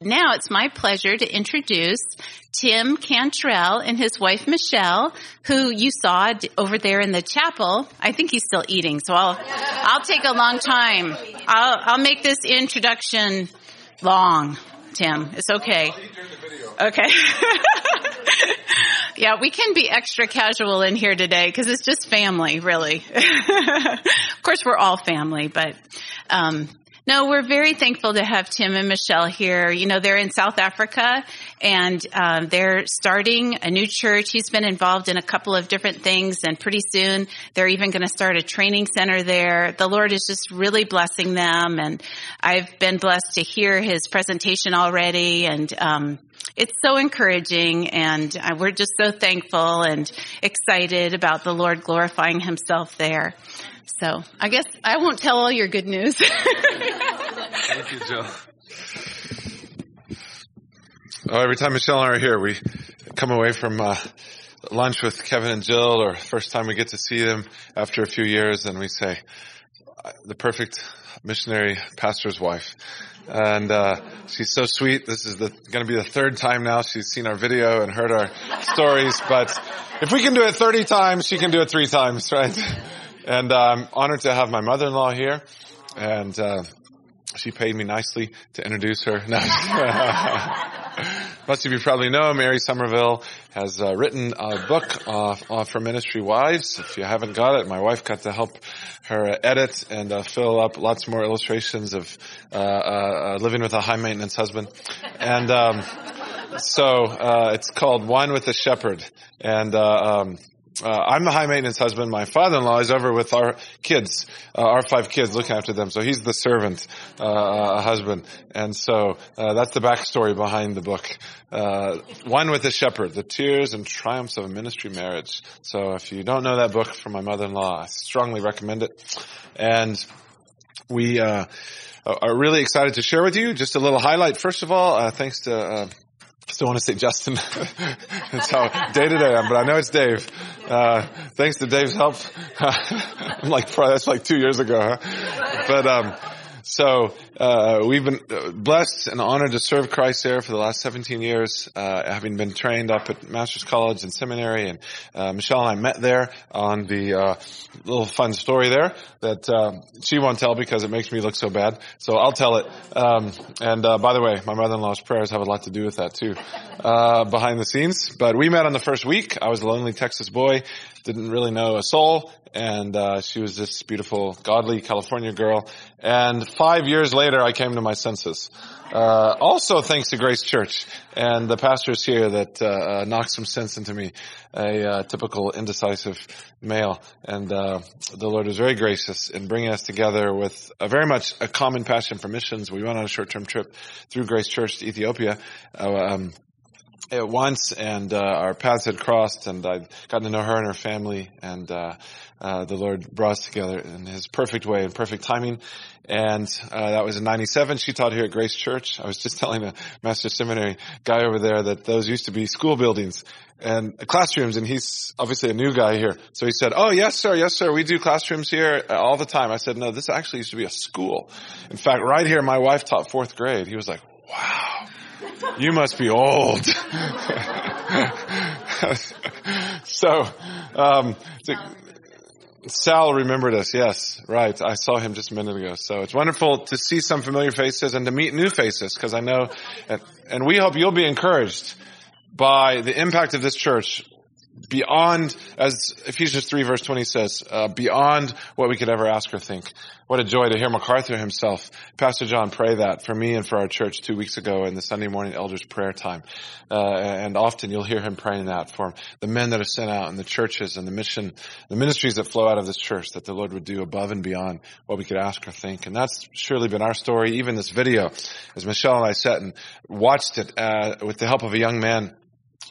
Now it's my pleasure to introduce Tim Cantrell and his wife Michelle, who you saw over there in the chapel. I think he's still eating, so I'll I'll take a long time. I'll I'll make this introduction long. Tim, it's okay. Okay. yeah, we can be extra casual in here today because it's just family, really. of course, we're all family, but um, no, we're very thankful to have Tim and Michelle here. You know, they're in South Africa and um, they're starting a new church. He's been involved in a couple of different things, and pretty soon they're even going to start a training center there. The Lord is just really blessing them, and I've been blessed to hear his presentation already, and um, it's so encouraging and uh, we're just so thankful and excited about the Lord glorifying himself there. So I guess I won't tell all your good news. Thank you, Jill. Oh, every time Michelle and I are here, we come away from uh, lunch with Kevin and Jill, or first time we get to see them after a few years, and we say, "The perfect missionary pastor's wife." And uh, she's so sweet. This is going to be the third time now she's seen our video and heard our stories. But if we can do it 30 times, she can do it three times, right? And uh, I'm honored to have my mother-in-law here, and uh, she paid me nicely to introduce her. Most of you probably know Mary Somerville has uh, written a book uh, for Ministry Wives. If you haven't got it, my wife got to help her edit and uh, fill up lots more illustrations of uh, uh, living with a high maintenance husband. And um, so it's called One with the Shepherd. And um, uh, I'm the high maintenance husband. My father-in-law is over with our kids, uh, our five kids, looking after them. So he's the servant uh, uh husband, and so uh, that's the backstory behind the book. Uh, One with the Shepherd: The Tears and Triumphs of a Ministry Marriage. So if you don't know that book from my mother-in-law, I strongly recommend it. And we are really excited to share with you just a little highlight. First of all, thanks to still want to say Justin. That's how day to day I'm, but I know it's Dave. Uh, thanks to Dave's help. I'm like, that's like two years ago, huh? But, um, so uh, we've been uh, blessed and honored to serve Christ there for the last 17 years, uh, having been trained up at Master's College and Seminary. And uh, Michelle and I met there on the uh, little fun story there that uh, she won't tell because it makes me look so bad. So I'll tell it. Um, and by the way, my mother-in-law's prayers have a lot to do with that too, behind the scenes. But we met on the first week. I was a lonely Texas boy, didn't really know a soul, and uh, she was this beautiful, godly California girl. And five years later, I came to my senses. Uh, also thanks to Grace Church and the pastors here that uh, uh knocked some sense into me, a uh, typical indecisive male. And uh, the Lord was very gracious in bringing us together with a very much a common passion for missions. We went on a short-term trip through Grace Church to Ethiopia. Um, at once, and uh, our paths had crossed, and I'd gotten to know her and her family, and uh, uh, the Lord brought us together in His perfect way and perfect timing. And uh, that was in '97. She taught here at Grace Church. I was just telling a Master Seminary guy over there that those used to be school buildings and classrooms, and he's obviously a new guy here. So he said, "Oh yes, sir, yes, sir. We do classrooms here uh, all the time." I said, "No, this actually used to be a school. In fact, right here, my wife taught fourth grade." He was like, "Wow." You must be old. so, um, Sal remembered us. Yes, right. I saw him just a minute ago. So it's wonderful to see some familiar faces and to meet new faces because I know, and, and we hope you'll be encouraged by the impact of this church beyond, as Ephesians 3 verse 20 says, uh, beyond what we could ever ask or think. What a joy to hear MacArthur himself, Pastor John, pray that for me and for our church two weeks ago in the Sunday morning elders prayer time. Uh, and often you'll hear him praying that for the men that are sent out and the churches and the mission, the ministries that flow out of this church that the Lord would do above and beyond what we could ask or think. And that's surely been our story. Even this video, as Michelle and I sat and watched it uh, with the help of a young man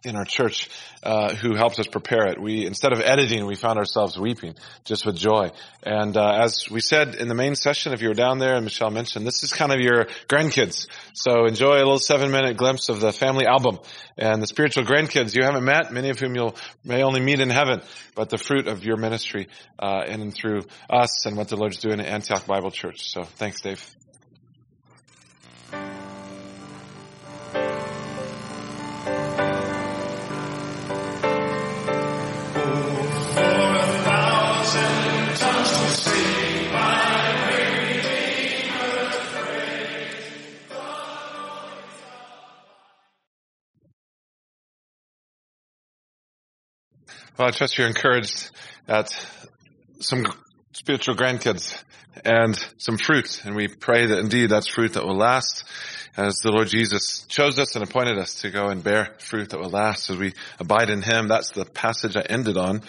in our church uh, who helped us prepare it. We instead of editing, we found ourselves weeping just with joy. And uh, as we said in the main session, if you were down there, and Michelle mentioned, this is kind of your grandkids. So enjoy a little seven-minute glimpse of the family album and the spiritual grandkids you haven't met, many of whom you'll may only meet in heaven, but the fruit of your ministry uh, in and through us and what the Lord's doing at Antioch Bible Church. So thanks, Dave. Well, I trust you're encouraged at some spiritual grandkids and some fruit. And we pray that indeed that's fruit that will last as the Lord Jesus chose us and appointed us to go and bear fruit that will last as we abide in Him. That's the passage I ended on.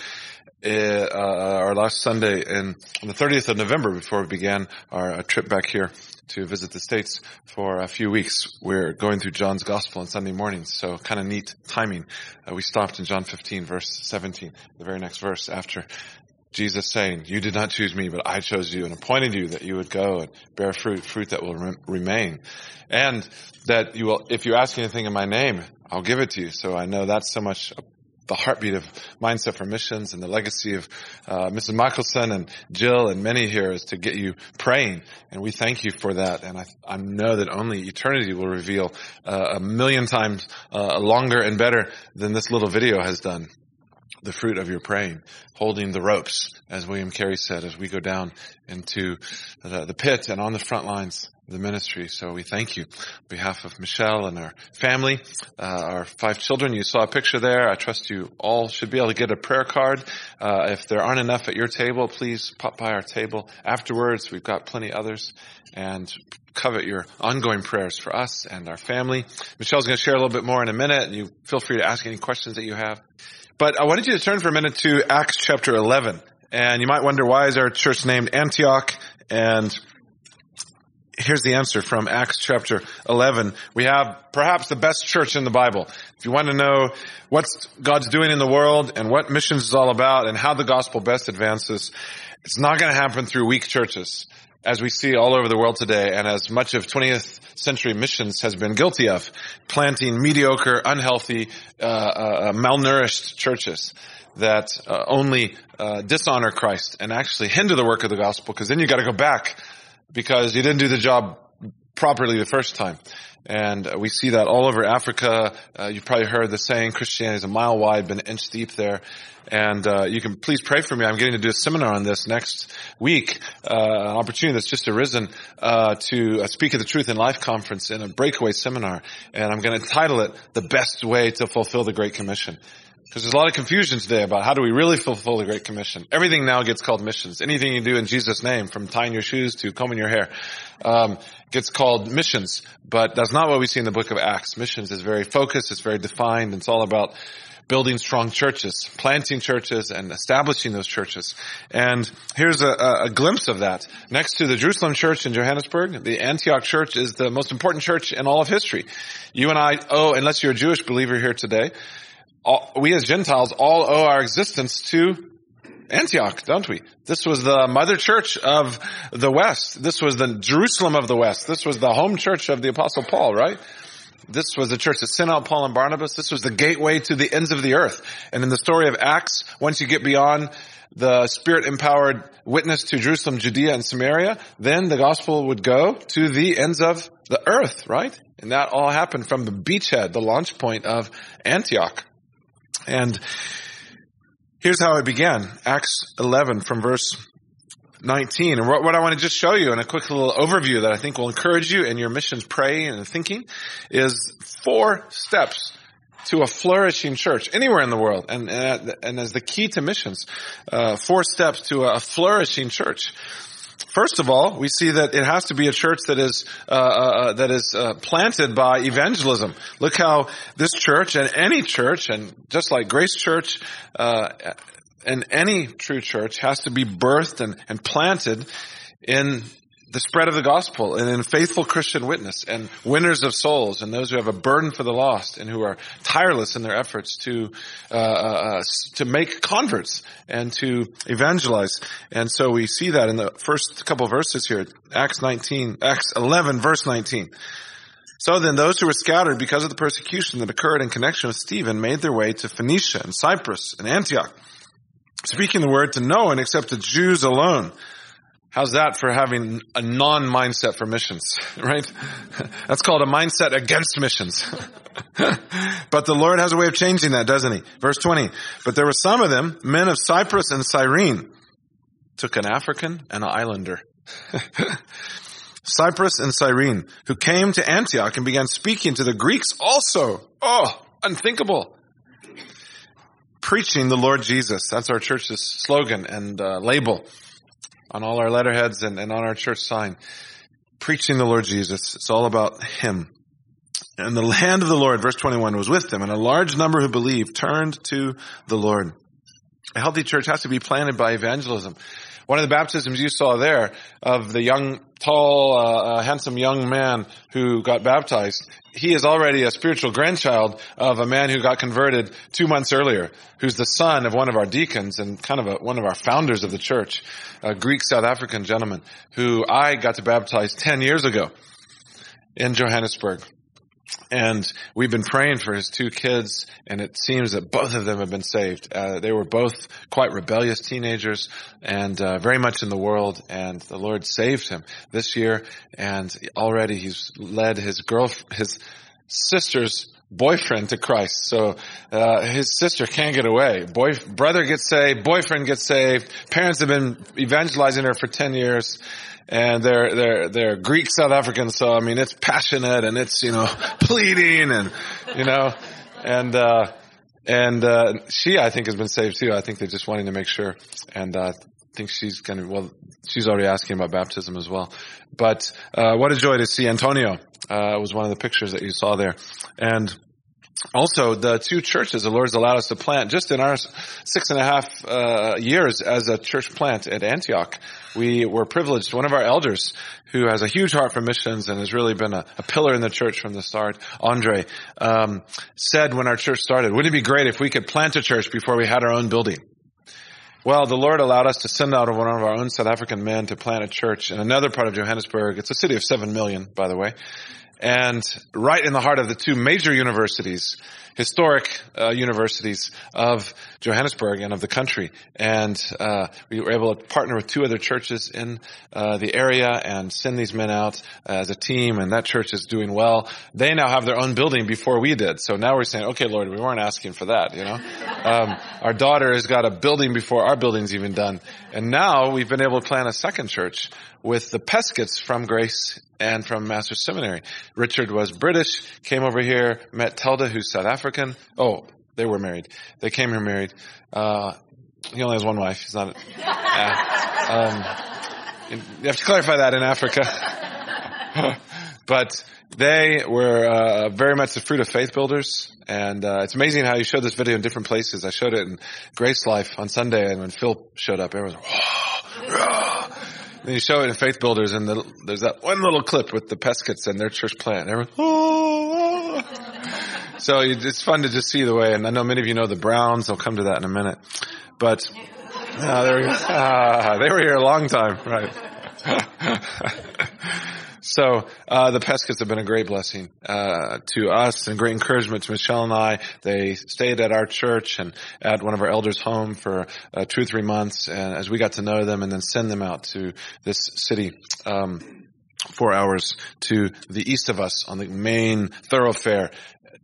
Uh, our last Sunday in, on the 30th of November before we began our uh, trip back here to visit the States for a few weeks. We're going through John's Gospel on Sunday mornings, so kind of neat timing. Uh, we stopped in John 15 verse 17, the very next verse after Jesus saying, you did not choose me, but I chose you and appointed you that you would go and bear fruit, fruit that will re- remain. And that you will, if you ask anything in my name, I'll give it to you. So I know that's so much the heartbeat of Mindset for Missions and the legacy of uh, Mrs. Michelson and Jill and many here is to get you praying. And we thank you for that. And I, I know that only eternity will reveal uh, a million times uh, longer and better than this little video has done the fruit of your praying, holding the ropes, as William Carey said, as we go down into the, the pit and on the front lines the ministry. So we thank you on behalf of Michelle and our family, uh, our five children. You saw a picture there. I trust you all should be able to get a prayer card. Uh, if there aren't enough at your table, please pop by our table afterwards. We've got plenty others and covet your ongoing prayers for us and our family. Michelle's going to share a little bit more in a minute and you feel free to ask any questions that you have. But I wanted you to turn for a minute to Acts chapter 11. And you might wonder why is our church named Antioch? And here's the answer from Acts chapter 11. We have perhaps the best church in the Bible. If you want to know what God's doing in the world and what missions is all about and how the gospel best advances, it's not going to happen through weak churches as we see all over the world today and as much of 20th century missions has been guilty of, planting mediocre, unhealthy, uh, uh, malnourished churches that uh, only uh, dishonor Christ and actually hinder the work of the gospel because then you got to go back because you didn't do the job properly the first time. And uh, we see that all over Africa. Uh, you've probably heard the saying, Christianity is a mile wide, but an inch deep there. And uh, you can please pray for me. I'm getting to do a seminar on this next week. Uh, an opportunity that's just arisen uh, to uh, speak of the Truth in Life conference in a breakaway seminar, and I'm going to title it "The Best Way to Fulfill the Great Commission." Because there's a lot of confusion today about how do we really fulfill the Great Commission. Everything now gets called missions. Anything you do in Jesus' name, from tying your shoes to combing your hair, um, gets called missions. But that's not what we see in the book of Acts. Missions is very focused, it's very defined, it's all about building strong churches, planting churches and establishing those churches. And here's a, a, glimpse of that. Next to the Jerusalem church in Johannesburg, the Antioch church is the most important church in all of history. You and I owe, unless you're a Jewish believer here today, all, we as Gentiles all owe our existence to Antioch, don't we? This was the mother church of the West. This was the Jerusalem of the West. This was the home church of the apostle Paul, right? This was the church that sent out Paul and Barnabas. This was the gateway to the ends of the earth. And in the story of Acts, once you get beyond the spirit empowered witness to Jerusalem, Judea, and Samaria, then the gospel would go to the ends of the earth, right? And that all happened from the beachhead, the launch point of Antioch. And here's how it began. Acts 11 from verse 19. And what, what, I want to just show you in a quick little overview that I think will encourage you in your missions praying and thinking is four steps to a flourishing church anywhere in the world. And, and, and as the key to missions, uh, four steps to a flourishing church. First of all, we see that it has to be a church that is uh, uh, uh, that is uh, planted by evangelism. Look how this church and any church, and just like Grace Church, uh, and any true church has to be birthed and, and planted in the spread of the gospel and in faithful Christian witness and winners of souls and those who have a burden for the lost and who are tireless in their efforts to uh, uh, to make converts and to evangelize. And so we see that in the first couple verses here, Acts 19, Acts 11, verse 19. So then those who were scattered because of the persecution that occurred in connection with Stephen made their way to Phoenicia and Cyprus and Antioch, speaking the word to no one except the Jews alone. How's that for having a non-mindset for missions, right? That's called a mindset against missions. but the Lord has a way of changing that, doesn't he? Verse 20. But there were some of them, men of Cyprus and Cyrene, took an African and an islander. Cyprus and Cyrene, who came to Antioch and began speaking to the Greeks also. Oh, unthinkable preaching the Lord Jesus. That's our church's slogan and uh, label on all our letterheads and, and on our church sign. Preaching the Lord Jesus. It's all about Him. And the hand of the Lord, verse 21, was with them, and a large number who believed turned to the Lord. A healthy church has to be planted by evangelism. One of the baptisms you saw there of the young, tall, uh, uh, handsome young man who got baptized, he is already a spiritual grandchild of a man who got converted two months earlier, who's the son of one of our deacons and kind of a, one of our founders of the church, a Greek South African gentleman who I got to baptize 10 years ago in Johannesburg. And we've been praying for his two kids, and it seems that both of them have been saved. Uh, they were both quite rebellious teenagers and uh, very much in the world, and the Lord saved him this year. And already he's led his girl, his sister's boyfriend to Christ. So uh, his sister can't get away. Boy, brother gets saved, boyfriend gets saved. Parents have been evangelizing her for ten years, and they're they're they're Greek South Africans. So I mean, it's passionate and it's you know pleading and you know and. uh and uh, she, I think, has been saved too. I think they're just wanting to make sure, and uh, I think she's going to. Well, she's already asking about baptism as well. But uh, what a joy to see Antonio. Uh, was one of the pictures that you saw there, and also the two churches the Lord's allowed us to plant just in our six and a half uh, years as a church plant at Antioch. We were privileged. One of our elders who has a huge heart for missions and has really been a, a pillar in the church from the start, Andre, um, said when our church started, wouldn't it be great if we could plant a church before we had our own building? Well, the Lord allowed us to send out one of our own South African men to plant a church in another part of Johannesburg. It's a city of seven million, by the way and right in the heart of the two major universities, historic uh, universities of Johannesburg and of the country. And uh, we were able to partner with two other churches in uh, the area and send these men out as a team. And that church is doing well. They now have their own building before we did. So now we're saying, okay, Lord, we weren't asking for that. You know, um, our daughter has got a building before our building's even done. And now we've been able to plan a second church with the Peskets from Grace and from Master Seminary. Richard was British, came over here, met Telda, who's South African. Oh, they were married. They came here married. Uh, he only has one wife. He's not. Uh, um, you have to clarify that in Africa. but they were uh, very much the fruit of faith builders, and uh, it's amazing how you showed this video in different places. I showed it in Grace Life on Sunday, and when Phil showed up, everyone was, whoa, then you show it in Faith Builders, and the, there's that one little clip with the Peskets and their church plant. Everyone, oh, oh. So it's fun to just see the way, and I know many of you know the Browns. I'll come to that in a minute. But, ah, there we go. Ah, they were here a long time, right. So uh, the Peskets have been a great blessing uh, to us and great encouragement to Michelle and I. They stayed at our church and at one of our elders' home for uh, two or three months, and as we got to know them, and then send them out to this city. Um, four hours to the east of us on the main thoroughfare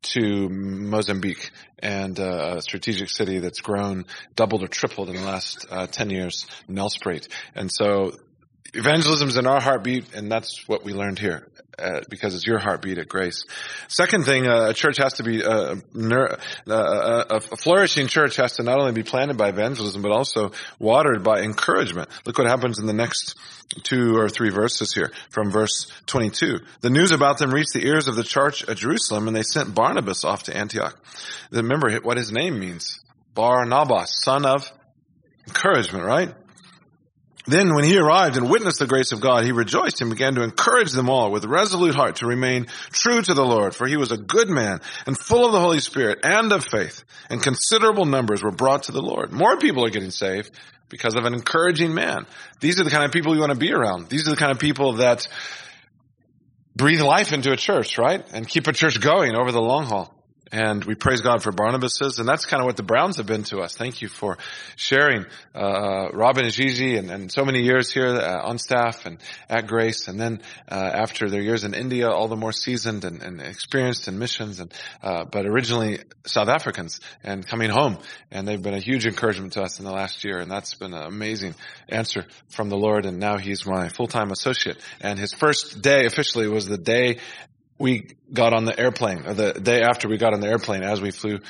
to Mozambique and uh, a strategic city that's grown, doubled or tripled in the last uh, 10 years, Nelspruit. And so evangelism's in our heartbeat, and that's what we learned here. Uh, because it's your heartbeat at Grace. Second thing, uh, a church has to be uh, ner- uh, a flourishing church has to not only be planted by evangelism but also watered by encouragement. Look what happens in the next two or three verses here from verse 22. The news about them reached the ears of the church at Jerusalem, and they sent Barnabas off to Antioch. Remember what his name means: Barnabas, son of encouragement. Right? Then when he arrived and witnessed the grace of God, he rejoiced and began to encourage them all with resolute heart to remain true to the Lord, for he was a good man and full of the Holy Spirit and of faith, and considerable numbers were brought to the Lord. More people are getting saved because of an encouraging man. These are the kind of people you want to be around. These are the kind of people that breathe life into a church, right? And keep a church going over the long haul. And we praise God for Barnabas's, and that's kind of what the Browns have been to us. Thank you for sharing, uh, Robin and Gigi, and, and, so many years here uh, on staff and at Grace, and then uh, after their years in India, all the more seasoned and, and experienced in missions, and uh, but originally South Africans, and coming home, and they've been a huge encouragement to us in the last year, and that's been an amazing answer from the Lord. And now he's my full-time associate, and his first day officially was the day we got on the airplane, the day after we got on the airplane as we flew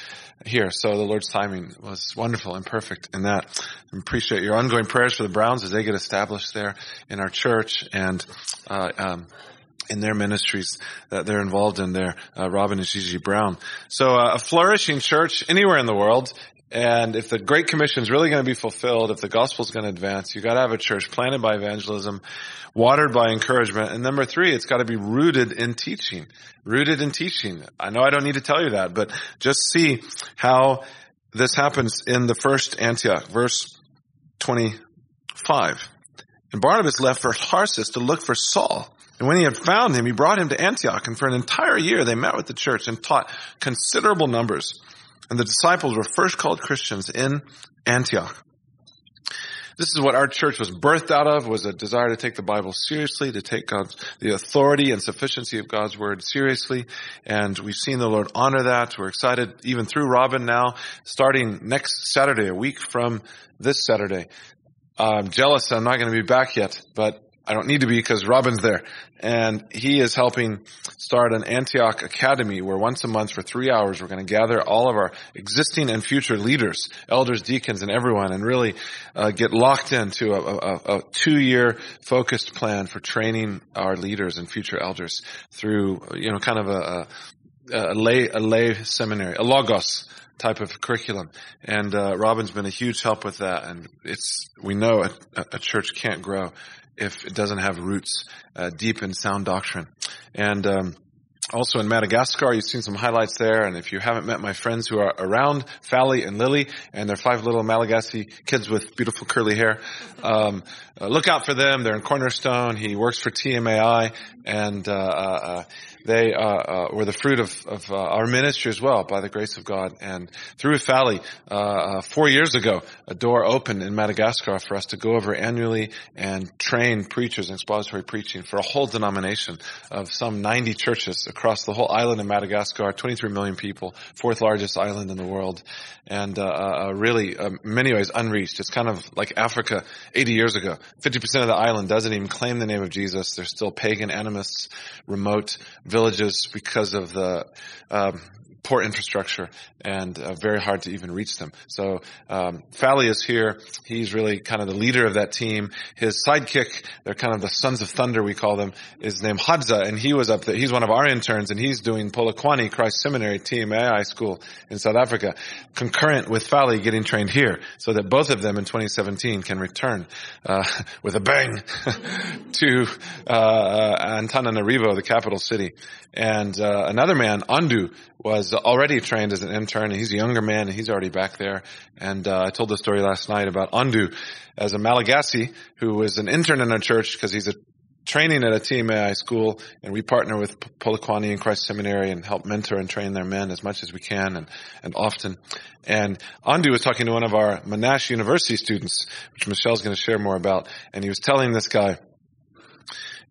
here. So the Lord's timing was wonderful and perfect in that. I appreciate your ongoing prayers for the Browns as they get established there in our church and, uh, um, in their ministries that they're involved in there, uh, Robin and Gigi Brown. So uh, a flourishing church anywhere in the world and if the Great Commission is really going to be fulfilled, if the gospel is going to advance, you got to have a church planted by evangelism, watered by encouragement. And number three, it's got to be rooted in teaching. Rooted in teaching. I know I don't need to tell you that, but just see how this happens in the first Antioch, verse 25. And Barnabas left for Tarsus to look for Saul. And when he had found him, he brought him to Antioch. And for an entire year, they met with the church and taught considerable numbers. And the disciples were first called Christians in Antioch. This is what our church was birthed out of, was a desire to take the Bible seriously, to take God's, the authority and sufficiency of God's word seriously. And we've seen the Lord honor that. We're excited even through Robin now, starting next Saturday, a week from this Saturday. I'm jealous I'm not going to be back yet, but I don't need to be because Robin's there. And he is helping start an Antioch Academy where once a month for three hours we're going to gather all of our existing and future leaders, elders, deacons, and everyone and really uh, get locked into a, a, a two-year focused plan for training our leaders and future elders through, you know, kind of a, a lay, a lay seminary, a logos type of curriculum. And uh, Robin's been a huge help with that. And it's we know a, a church can't grow if it doesn't have roots uh, deep in sound doctrine. And um, also in Madagascar, you've seen some highlights there. And if you haven't met my friends who are around, Fally and Lily, and their five little Malagasy kids with beautiful curly hair, um, uh, look out for them. They're in Cornerstone. He works for TMAI, and uh, uh they uh, uh, were the fruit of, of uh, our ministry as well, by the grace of God. And through a Fally, uh, uh, four years ago, a door opened in Madagascar for us to go over annually and train preachers in expository preaching for a whole denomination of some 90 churches across the whole island of Madagascar, 23 million people, fourth largest island in the world, and uh, really, many ways, unreached. It's kind of like Africa 80 years ago. 50% of the island doesn't even claim the name of Jesus. They're still pagan animists, remote villages because of the um, poor infrastructure and uh, very hard to even reach them. So um, Fally is here. He's really kind of the leader of that team. His sidekick, they're kind of the Sons of Thunder, we call them, is named Hadza, and he was up there. He's one of our interns, and he's doing Polokwane Christ Seminary Team TMAI school in South Africa, concurrent with Fally getting trained here, so that both of them in 2017 can return uh, with a bang to uh, uh, Antananarivo, the capital city. And uh, another man, Andu, was already trained as an intern. He's a younger man, and he's already back there. And uh, I told the story last night about Andu as a Malagasy who was an intern in our church because he's a training at a TMAI school, and we partner with Polokwane and Christ Seminary and help mentor and train their men as much as we can and, and often. And Andu was talking to one of our Monash University students, which Michelle's going to share more about, and he was telling this guy,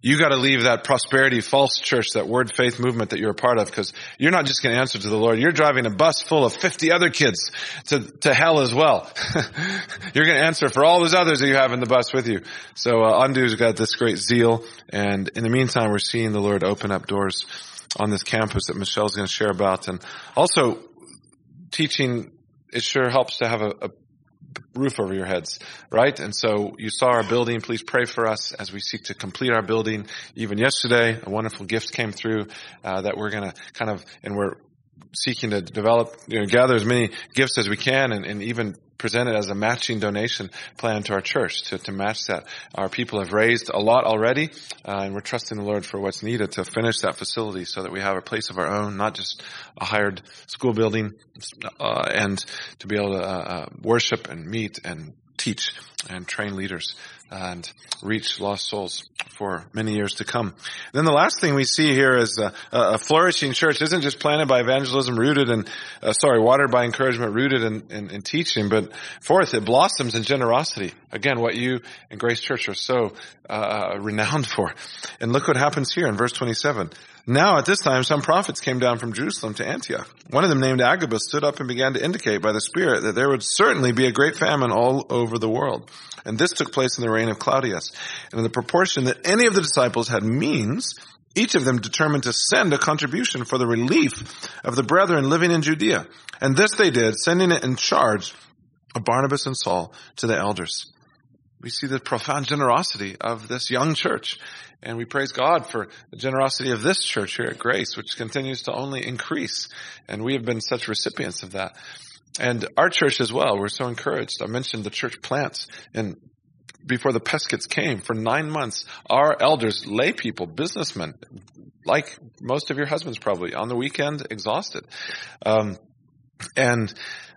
you got to leave that prosperity false church, that word faith movement that you're a part of, because you're not just going to answer to the Lord. You're driving a bus full of 50 other kids to, to hell as well. you're going to answer for all those others that you have in the bus with you. So, uh, Andu's got this great zeal. And in the meantime, we're seeing the Lord open up doors on this campus that Michelle's going to share about. And also teaching, it sure helps to have a, a roof over your heads, right? And so you saw our building. Please pray for us as we seek to complete our building. Even yesterday, a wonderful gift came through uh, that we're going to kind of, and we're seeking to develop, you know, gather as many gifts as we can and, and even present it as a matching donation plan to our church to, to match that. Our people have raised a lot already, uh, and we're trusting the Lord for what's needed to finish that facility so that we have a place of our own, not just a hired school building, uh, and to be able to uh, uh worship and meet and teach and train leaders and reach lost souls for many years to come. Then the last thing we see here is a, a flourishing church isn't just planted by evangelism, rooted in, uh, sorry, watered by encouragement, rooted in, in, in, teaching, but fourth, it blossoms in generosity. Again, what you and Grace Church are so uh, uh renowned for. And look what happens here in verse 27. Now at this time some prophets came down from Jerusalem to Antioch. One of them named Agabus stood up and began to indicate by the Spirit that there would certainly be a great famine all over the world. And this took place in the reign of Claudius. And in the proportion that any of the disciples had means, each of them determined to send a contribution for the relief of the brethren living in Judea. And this they did, sending it in charge of Barnabas and Saul to the elders. We see the profound generosity of this young church. And we praise God for the generosity of this church here at Grace, which continues to only increase. And we have been such recipients of that. And our church as well, we're so encouraged. I mentioned the church plants and before the Peskets came for nine months, our elders, lay people, businessmen, like most of your husbands probably, on the weekend, exhausted. Um, and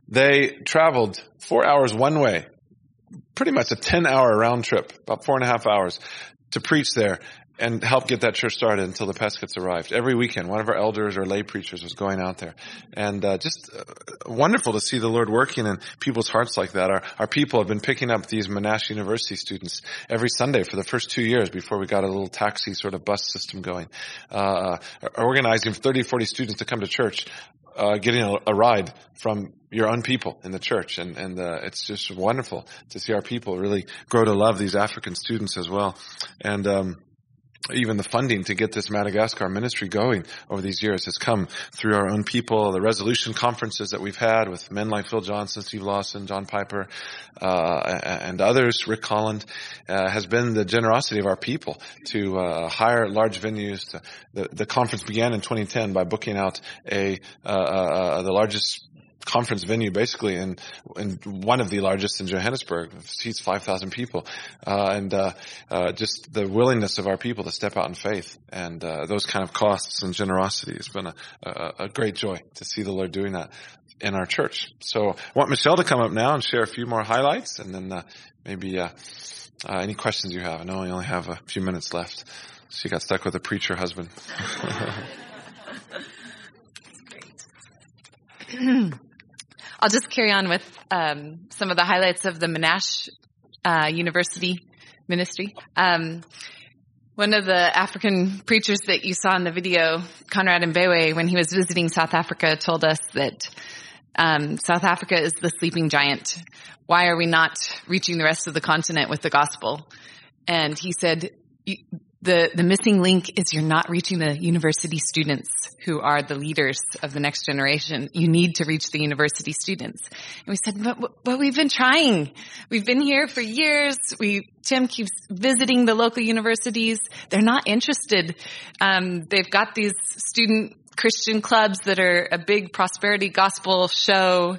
they traveled four hours one way, pretty much a 10 hour round trip, about four and a half hours to preach there and help get that church started until the Peskets arrived. Every weekend, one of our elders or lay preachers was going out there. And uh, just uh, wonderful to see the Lord working in people's hearts like that. Our, our people have been picking up these Monash University students every Sunday for the first two years before we got a little taxi sort of bus system going. Uh, organizing 30, 40 students to come to church. Uh, getting a, a, ride from your own people in the church, and and uh, it's just wonderful to see our people really grow to love these African students as well. And um, even the funding to get this Madagascar ministry going over these years has come through our own people, the resolution conferences that we've had with men like Phil Johnson, Steve Lawson, John Piper, uh, and others, Rick Holland, uh, has been the generosity of our people to uh, hire large venues. To, the, the conference began in 2010 by booking out a uh, uh, uh, the largest conference venue basically in, in one of the largest in Johannesburg, seats 5,000 people. Uh, and, uh, uh, just the willingness of our people to step out in faith and, uh, those kind of costs and generosity has been a, a, a, great joy to see the Lord doing that in our church. So I want Michelle to come up now and share a few more highlights and then, uh, maybe, uh, any questions you have. I know we only have a few minutes left. She got stuck with a preacher husband. I'll just carry on with um, some of the highlights of the Monash uh, University ministry. Um, one of the African preachers that you saw in the video, Conrad Mbewe, when he was visiting South Africa, told us that um, South Africa is the sleeping giant. Why are we not reaching the rest of the continent with the gospel? And he said, the, the missing link is you're not reaching the university students who are the leaders of the next generation. You need to reach the university students. And we said, but, but we've been trying. We've been here for years. We, Tim keeps visiting the local universities. They're not interested. Um, they've got these student Christian clubs that are a big prosperity gospel show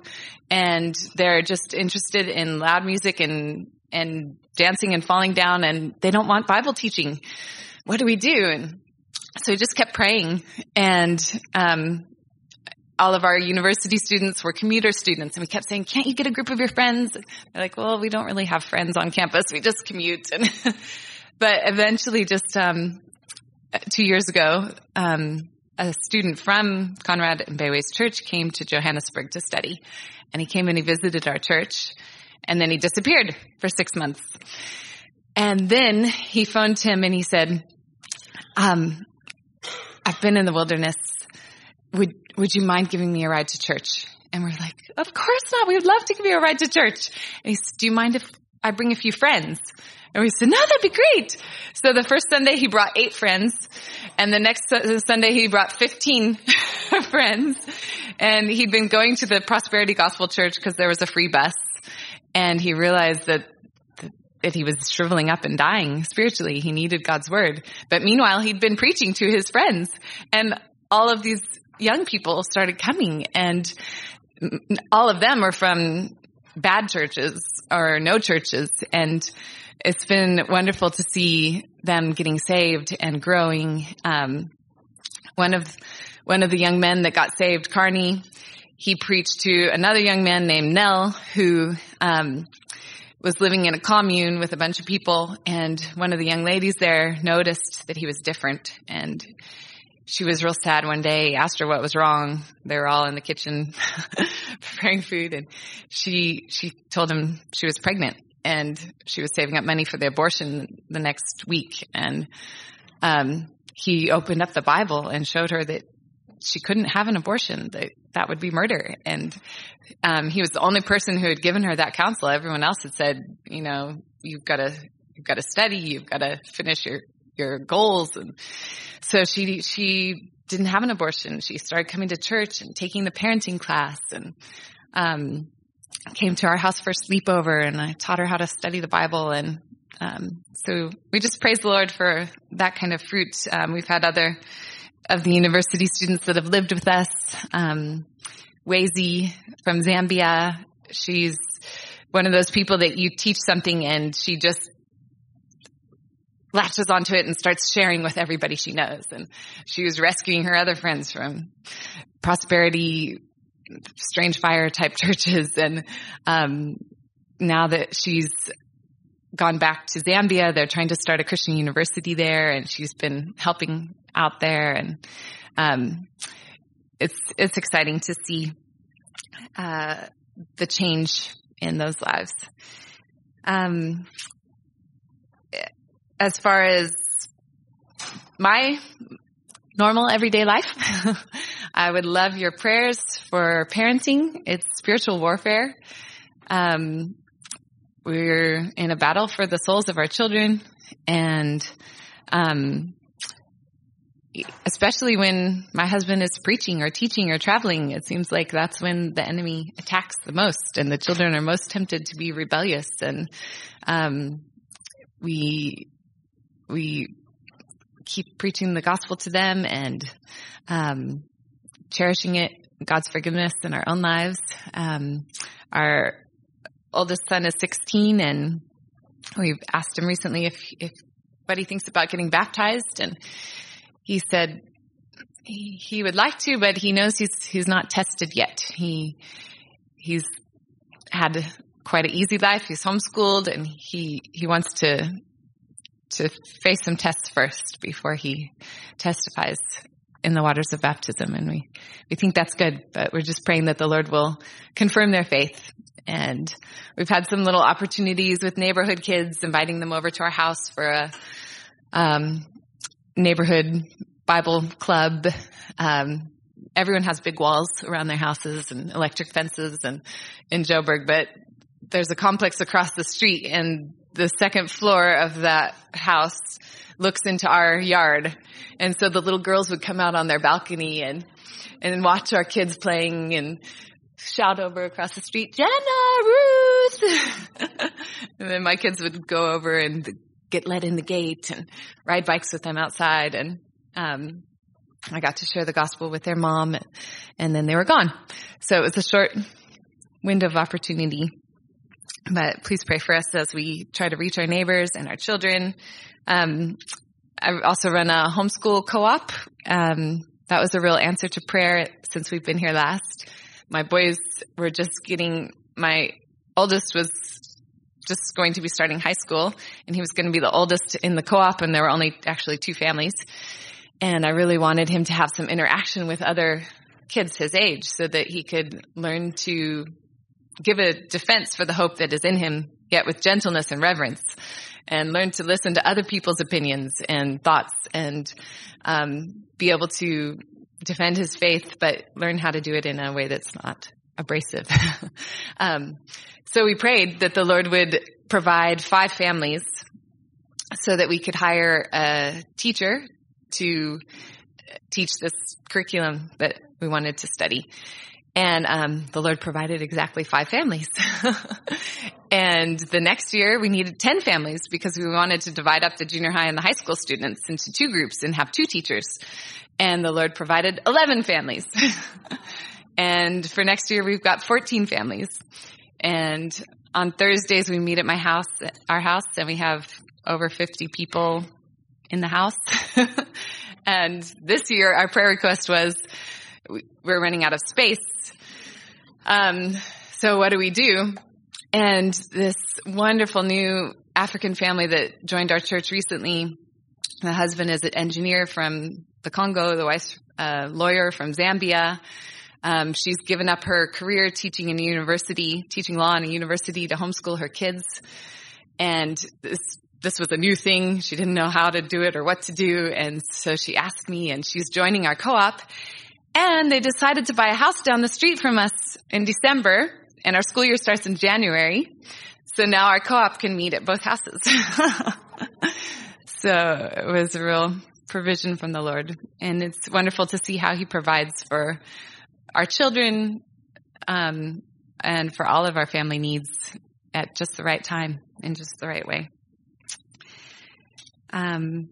and they're just interested in loud music and and dancing and falling down and they don't want Bible teaching. What do we do? And so we just kept praying and, um, all of our university students were commuter students and we kept saying, can't you get a group of your friends? They're like, well, we don't really have friends on campus. We just commute. And but eventually just, um, two years ago, um, a student from Conrad Mbewe's church came to Johannesburg to study and he came and he visited our church and then he disappeared for six months. And then he phoned him and he said, um, I've been in the wilderness. Would, would you mind giving me a ride to church? And we're like, of course not. We would love to give you a ride to church. And he said, do you mind if I bring a few friends? And we said, no, that'd be great. So the first Sunday he brought eight friends and the next Sunday he brought 15 friends and he'd been going to the Prosperity Gospel Church because there was a free bus and he realized that that he was shriveling up and dying spiritually. He needed God's word. But meanwhile, he'd been preaching to his friends and all of these young people started coming and all of them are from bad churches or no churches. And it's been wonderful to see them getting saved and growing. Um, one of, one of the young men that got saved, Carney, he preached to another young man named Nell who um, was living in a commune with a bunch of people, and one of the young ladies there noticed that he was different, and she was real sad one day. Asked her what was wrong. They were all in the kitchen preparing food, and she she told him she was pregnant and she was saving up money for the abortion the next week. And um, he opened up the Bible and showed her that she couldn't have an abortion, that that would be murder. And um, he was the only person who had given her that counsel. Everyone else had said, you know, you've got to you've got to study, you've got to finish your your goals. And so she, she didn't have an abortion. She started coming to church and taking the parenting class and, um, came to our house for a sleepover and I taught her how to study the Bible and um, so we just praise the Lord for that kind of fruit. Um, we've had other of the university students that have lived with us. Um, from Zambia, she's one of those people that you teach something and she just latches onto it and starts sharing with everybody she knows. And she was rescuing her other friends from prosperity, strange fire type churches. And, um, now that she's gone back to Zambia. They're trying to start a Christian university there, and she's been helping out there. And um, it's it's exciting to see uh, the change in those lives. Um, as far as my normal everyday life, I would love your prayers for parenting. It's spiritual warfare. Um, we're in a battle for the souls of our children and um, especially when my husband is preaching or teaching or traveling it seems like that's when the enemy attacks the most and the children are most tempted to be rebellious. And um, we we keep preaching the gospel to them and um, cherishing it god's forgiveness in our own lives. Um, our oldest son is 16 and we've asked him recently if, if what he thinks about getting baptized. And he said he, would like to, but he knows he's, he's not tested yet. He, he's had quite an easy life. He's homeschooled and he, he wants to, to face some tests first before he testifies in the waters of baptism. And we, we think that's good, but we're just praying that the Lord will confirm their faith and we've had some little opportunities with neighborhood kids, inviting them over to our house for a um, neighborhood Bible club. Um, everyone has big walls around their houses and electric fences and in Joburg, but there's a complex across the street and the second floor of that house looks into our yard. And so the little girls would come out on their balcony and, and watch our kids playing and shout over across the street, Jenna, Ruth! and then my kids would go over and get let in the gate and ride bikes with them outside. And, um, I got to share the gospel with their mom and then they were gone. So it was a short window of opportunity. But please pray for us as we try to reach our neighbors and our children. Um, I also run a homeschool co-op. Um, that was a real answer to prayer since we've been here last my boys were just getting, my oldest was just going to be starting high school and he was going to be the oldest in the co-op and there were only actually two families. And I really wanted him to have some interaction with other kids his age so that he could learn to give a defense for the hope that is in him, yet with gentleness and reverence, and learn to listen to other people's opinions and thoughts and um, be able to defend his faith, but learn how to do it in a way that's not abrasive. um, so we prayed that the Lord would provide five families so that we could hire a teacher to teach this curriculum that we wanted to study. And um, the Lord provided exactly five families. and the next year we needed 10 families because we wanted to divide up the junior high and the high school students into two groups and have two teachers. And the Lord provided 11 families. and for next year, we've got 14 families. And on Thursdays, we meet at my house, our house, and we have over 50 people in the house. and this year, our prayer request was we're running out of space. Um, so what do we do? And this wonderful new African family that joined our church recently, the husband is an engineer from the Congo, the wife's a lawyer from Zambia. Um, she's given up her career teaching in a university, teaching law in a university to homeschool her kids. And this, this was a new thing. She didn't know how to do it or what to do. And so she asked me and she's joining our co-op. And they decided to buy a house down the street from us in December and our school year starts in January. So now our co-op can meet at both houses. So it was a real provision from the Lord. And it's wonderful to see how He provides for our children um, and for all of our family needs at just the right time in just the right way. Um,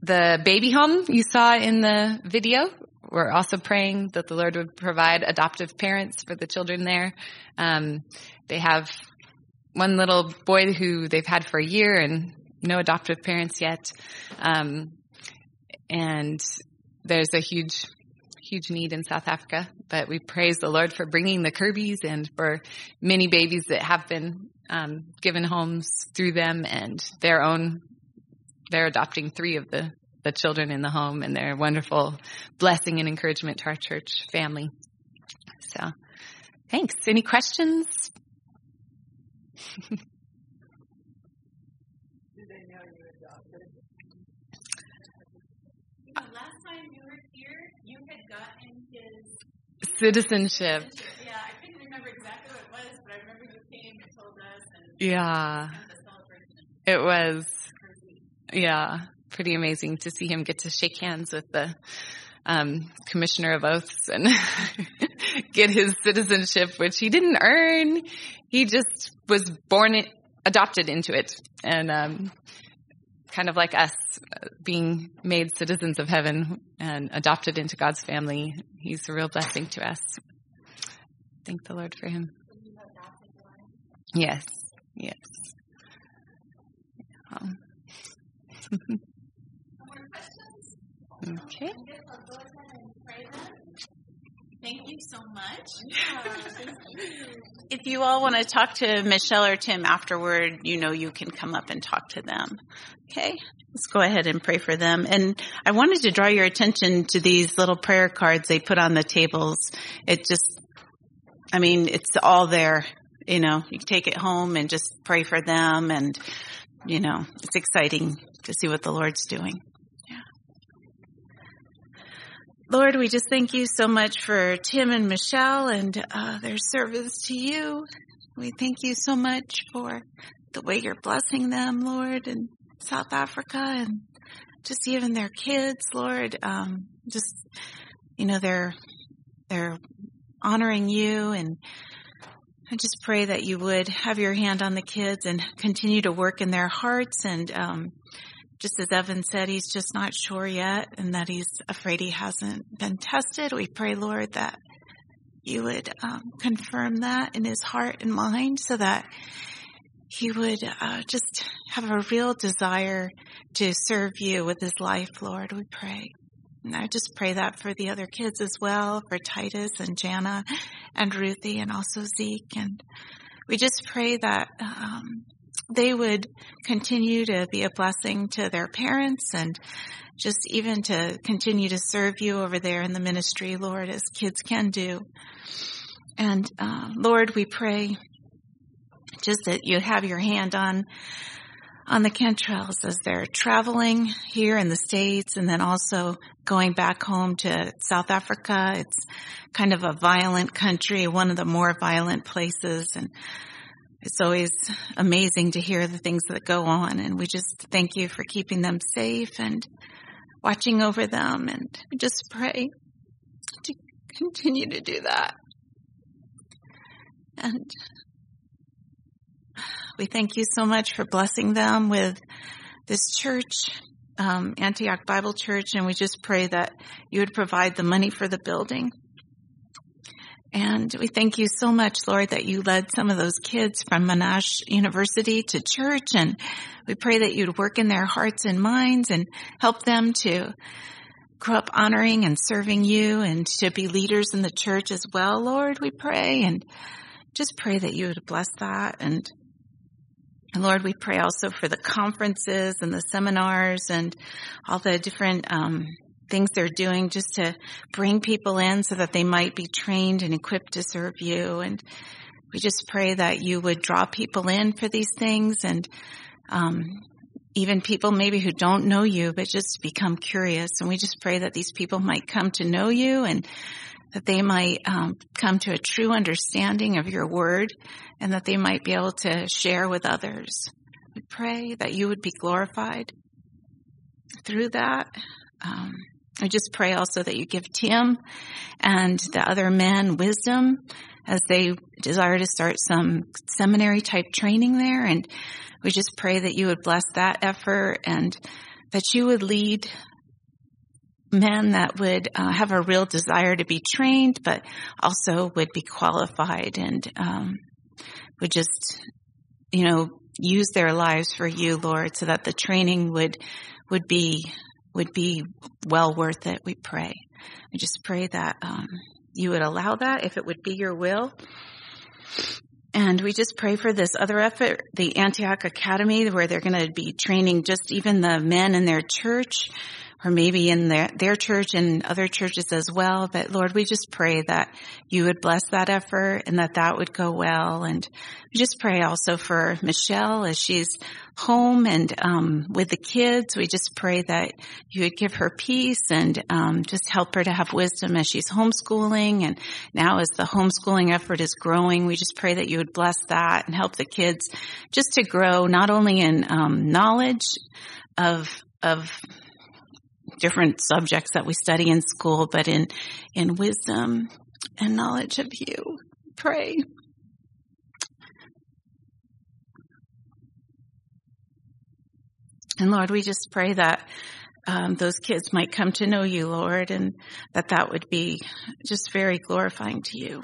the baby home you saw in the video, we're also praying that the Lord would provide adoptive parents for the children there. Um, they have one little boy who they've had for a year and no adoptive parents yet. Um, and there's a huge, huge need in South Africa. But we praise the Lord for bringing the Kirby's and for many babies that have been um, given homes through them and their own. They're adopting three of the the children in the home, and they're a wonderful blessing and encouragement to our church family. So, thanks. Any questions? last time you were here, you had gotten his Citizenship. Yeah, I couldn't remember exactly what it was, but I remember you came and told us and Yeah, it was. Yeah, pretty amazing to see him get to shake hands with the um, commissioner of oaths and get his citizenship, which he didn't earn. He just was born, adopted into it, and um, kind of like us, uh, being made citizens of heaven and adopted into God's family. He's a real blessing to us. Thank the Lord for him. Yes, yes. Okay. Thank you so much. if you all want to talk to Michelle or Tim afterward, you know you can come up and talk to them. Okay, let's go ahead and pray for them. And I wanted to draw your attention to these little prayer cards they put on the tables. It just, I mean, it's all there. You know, you take it home and just pray for them. And, you know, it's exciting to see what the Lord's doing. Lord, we just thank you so much for Tim and Michelle and uh, their service to you. We thank you so much for the way you're blessing them, Lord, in South Africa and just even their kids, Lord. Um, just you know, they're they're honoring you, and I just pray that you would have your hand on the kids and continue to work in their hearts and. Um, just as Evan said, he's just not sure yet and that he's afraid he hasn't been tested. We pray, Lord, that you would um, confirm that in his heart and mind so that he would uh, just have a real desire to serve you with his life, Lord. We pray. And I just pray that for the other kids as well, for Titus and Jana and Ruthie and also Zeke. And we just pray that um, they would continue to be a blessing to their parents and just even to continue to serve you over there in the ministry, Lord, as kids can do. And uh, Lord, we pray just that you have your hand on on the Cantrells as they're traveling here in the States and then also going back home to South Africa. It's kind of a violent country, one of the more violent places. And it's always amazing to hear the things that go on. And we just thank you for keeping them safe and watching over them. And we just pray to continue to do that. And we thank you so much for blessing them with this church, um, Antioch Bible Church, and we just pray that you would provide the money for the building. And we thank you so much, Lord, that you led some of those kids from Monash University to church. And we pray that you'd work in their hearts and minds and help them to grow up honoring and serving you and to be leaders in the church as well, Lord, we pray. And just pray that you would bless that. And, and Lord, we pray also for the conferences and the seminars and all the different, um, things they're doing just to bring people in so that they might be trained and equipped to serve you. And we just pray that you would draw people in for these things and um, even people maybe who don't know you, but just become curious. And we just pray that these people might come to know you and that they might um, come to a true understanding of your word and that they might be able to share with others. We pray that you would be glorified through that. Um, I just pray also that you give Tim and the other men wisdom as they desire to start some seminary type training there. And we just pray that you would bless that effort and that you would lead men that would uh, have a real desire to be trained, but also would be qualified and um, would just, you know, use their lives for you, Lord, so that the training would would be would be well worth it. We pray. We just pray that um, you would allow that if it would be your will. And we just pray for this other effort, the Antioch Academy, where they're going to be training just even the men in their church or maybe in their, their church and other churches as well. But Lord, we just pray that you would bless that effort and that that would go well. And we just pray also for Michelle as she's home and um, with the kids. We just pray that you would give her peace and um, just help her to have wisdom as she's homeschooling. And now as the homeschooling effort is growing, we just pray that you would bless that and help the kids just to grow not only in um, knowledge of of different subjects that we study in school, but in, in wisdom and knowledge of you. Pray. And Lord, we just pray that um, those kids might come to know you, Lord, and that that would be just very glorifying to you.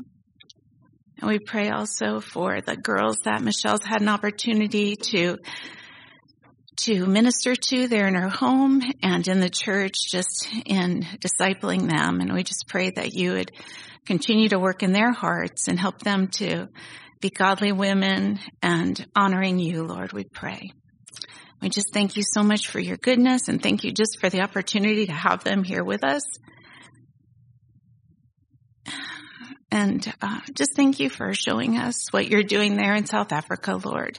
And we pray also for the girls that Michelle's had an opportunity to to minister to there in her home and in the church, just in discipling them. And we just pray that you would continue to work in their hearts and help them to be godly women and honoring you, Lord, we pray. We just thank you so much for your goodness and thank you just for the opportunity to have them here with us. And uh, just thank you for showing us what you're doing there in South Africa, Lord.